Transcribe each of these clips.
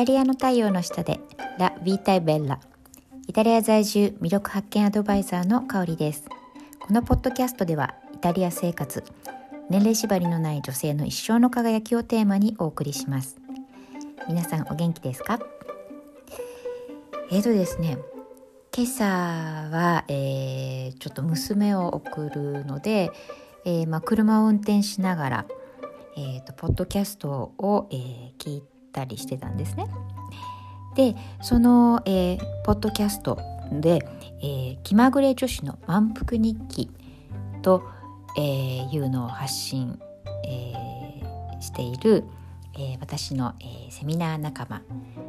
タリアの太陽の下でラ・ヴィータイ・ベッライタリア在住魅力発見アドバイザーの香りです。このポッドキャストではイタリア生活年齢縛りのない女性の一生の輝きをテーマにお送りします。皆さんお元気ですか？えーとですね今朝は、えー、ちょっと娘を送るので、えーまあ、車を運転しながら、えーと、ポッドキャストを、えー、聞いたりしてたんですね。でその、えー、ポッドキャストで、えー、気まぐれ女子の満腹日記と、えー、いうのを発信、えー、している、えー、私の、えー、セミナー仲間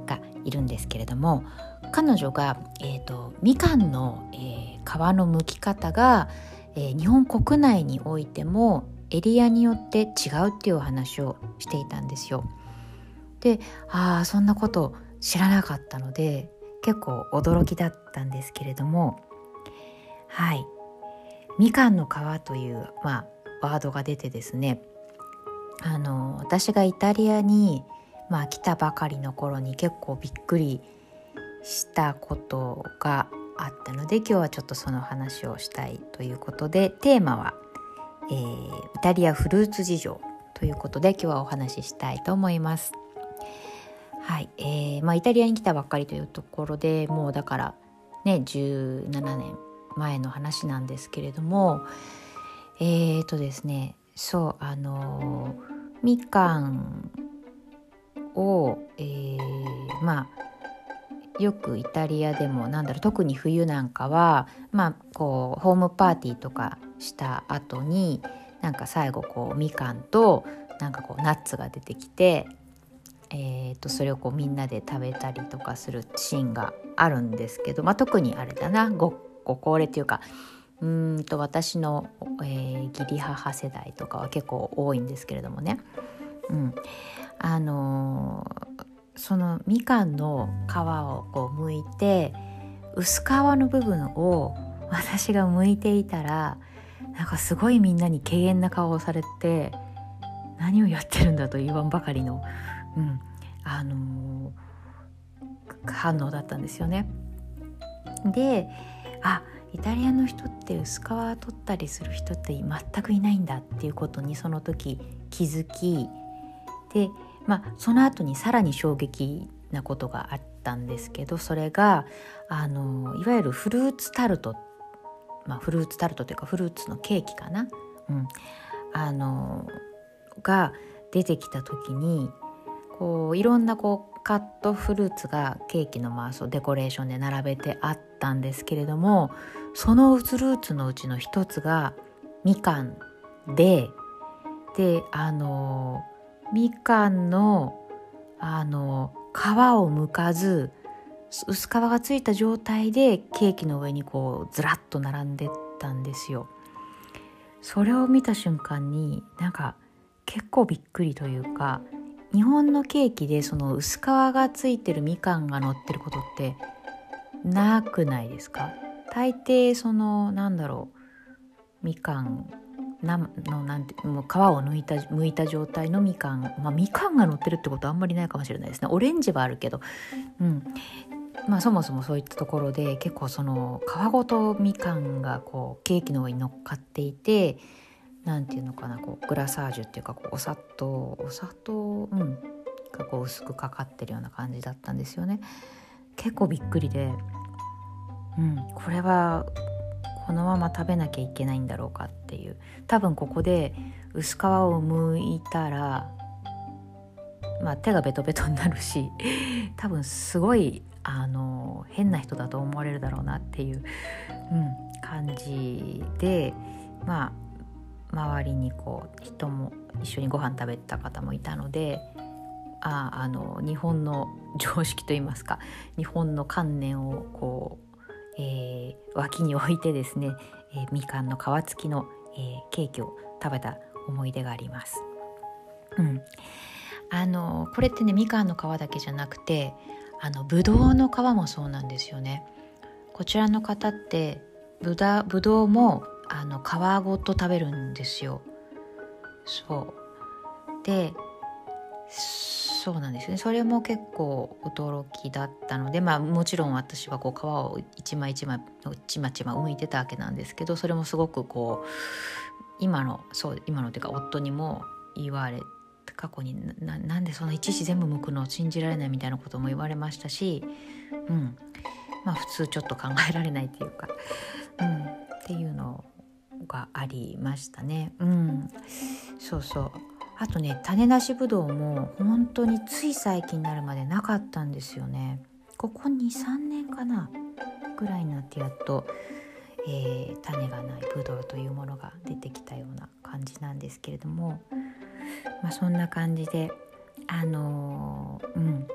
がいるんですけれども彼女が、えーと、みかんの、えー、皮の剥き方が、えー、日本国内においてもエリアによって違うっていうお話をしていたんですよ。でああそんなこと知らなかったので結構驚きだったんですけれども。はい。みかんの皮という、まあ、ワードが出てですね。あの私がイタリアに、まあ、来たばかりの頃に結構びっくりしたことがあったので今日はちょっとその話をしたいということでテーマは、えー、イタリアフルーツ事情ということで今日はお話ししたいと思います。はい、えー、まあイタリアに来たばっかりというところでもうだからね17年前の話なんですけれどもえーとですねそうあのみかんを、えー、まあよくイタリアでもなんだろう特に冬なんかはまあこうホームパーティーとかした後になんか最後こうみかんとなんかこうナッツが出てきて、えー、とそれをこうみんなで食べたりとかするシーンがあるんですけど、まあ、特にあれだなごご高齢っていうかうんと私の、えー、義理母世代とかは結構多いんですけれどもね。うん、あのーそのみかんの皮をこう剥いて薄皮の部分を私が剥いていたらなんかすごいみんなに敬遠な顔をされて何をやってるんだと言わんばかりの、うん、あの、反応だったんですよね。であイタリアの人って薄皮取ったりする人って全くいないんだっていうことにその時気づきでまあ、その後にさらに衝撃なことがあったんですけどそれがあのいわゆるフルーツタルト、まあ、フルーツタルトというかフルーツのケーキかな、うん、あのが出てきた時にこういろんなこうカットフルーツがケーキのまあそうデコレーションで並べてあったんですけれどもそのフルーツのうちの一つがみかんでであのみかんのあの皮を剥かず薄皮がついた状態でケーキの上にこうずらっと並んでったんですよ。それを見た瞬間になんか結構びっくりというか日本のケーキでその薄皮がついてるみかんが乗ってることってなくないですか？大抵そのなんだろうみかんなのなんてもう皮を抜いた剥いた状態のみかんまあみかんが乗ってるってことはあんまりないかもしれないですね。オレンジはあるけど。うん。まあそもそもそういったところで結構その皮ごとみかんがこうケーキの上に乗っかっていてなんていうのかなこうグラサージュっていうかこうお砂糖お砂糖うんがこう薄くかかってるような感じだったんですよね。結構びっくりで。うんこれはこのまま食べなきゃいけないんだろうかっていう。多分ここで薄皮を剥いたらまあ手がベトベトになるし 多分すごいあの変な人だと思われるだろうなっていう、うん、感じでまあ周りにこう人も一緒にご飯食べた方もいたのでああの日本の常識といいますか 日本の観念をこうえー、脇に置いてですね、えー、みかんの皮付きの、えー、ケーキを食べた思い出があります。うん、あのこれってねみかんの皮だけじゃなくてあのぶどうの皮もそうなんですよね。こちらの方ってぶだぶどうもあの皮ごと食べるんですよ。そう。でそうなんですね。それも結構驚きだったのでまあもちろん私はこう皮を一枚一枚ちまちま剥いてたわけなんですけどそれもすごくこう今のそう今のというか夫にも言われ過去にななんでその一子全部剥くの？を信じられないみたいなことも言われましたし、うん、まあ普通ちょっと考えられないっていうか、うん、がありましたね。うん、そうそう。あとね種なしぶどうも本当につい最近になるまでなかったんですよね。ここ23年かなぐらいになってやっと、えー、種がないぶどうというものが出てきたような感じなんですけれども、まあ、そんな感じであのー、うん。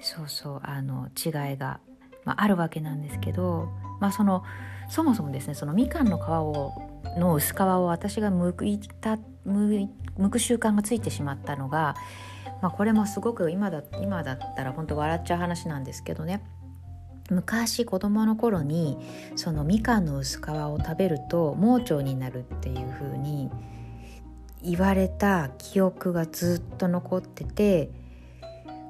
そうそうあの違いが、まあ、あるわけなんですけど、まあ、そのそもそもですねそのみかんの皮をの薄皮を私が剥いた剥く習慣がついてしまったのが、まあ、これもすごく今だ今だったら本当笑っちゃう話なんですけどね。昔子供の頃にそのみかんの薄皮を食べると盲腸になるっていう風に言われた記憶がずっと残ってて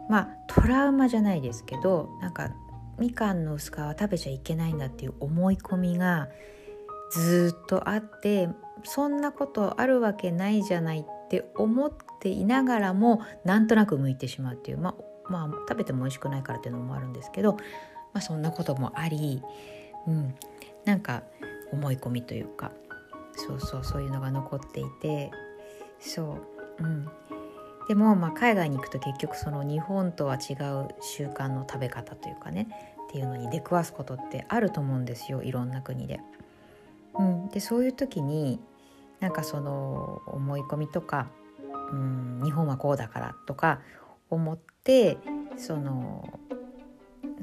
まあトラウマじゃないですけどなんかみかんの薄皮食べちゃいけないんだっていう思い込みがずっとあってそんなことあるわけないじゃないって思っていながらもなんとなく向いてしまうっていうまあ、まあ、食べても美味しくないからっていうのもあるんですけど、まあ、そんなこともあり、うん、なんか思い込みというかそうそうそういうのが残っていてそう、うん、でもまあ海外に行くと結局その日本とは違う習慣の食べ方というかねっていうのに出くわすことってあると思うんですよいろんな国で。うん、でそういう時になんかその思い込みとか、うん、日本はこうだからとか思ってその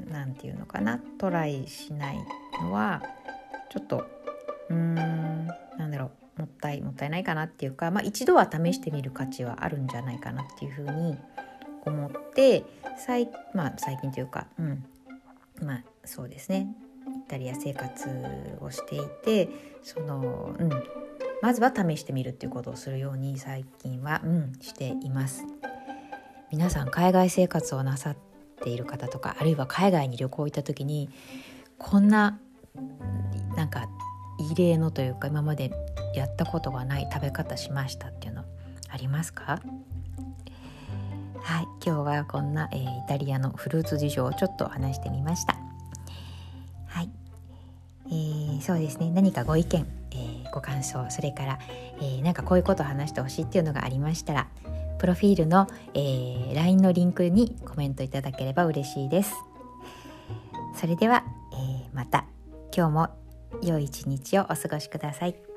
何て言うのかなトライしないのはちょっとうーんなんだろうもったいもったいないかなっていうか、まあ、一度は試してみる価値はあるんじゃないかなっていうふうに思って最,、まあ、最近というか、うん、まあそうですね。イタリア生活をしていてその、うん、まずは試してみるっていうことをするように最近は、うん、しています。皆さん海外生活をなさっている方とかあるいは海外に旅行行った時にこんななんか異例のというか今までやったことがない食べ方しましたっていうのありますか？はい今日はこんな、えー、イタリアのフルーツ事情をちょっと話してみました、ー、そうですね。何かご意見、えー、ご感想それから、えー、なんかこういうことを話してほしいっていうのがありましたらプロフィールの、えー、LINE のリンクにコメントいただければ嬉しいです。それでは、えー、また。今日も良い一日をお過ごしください。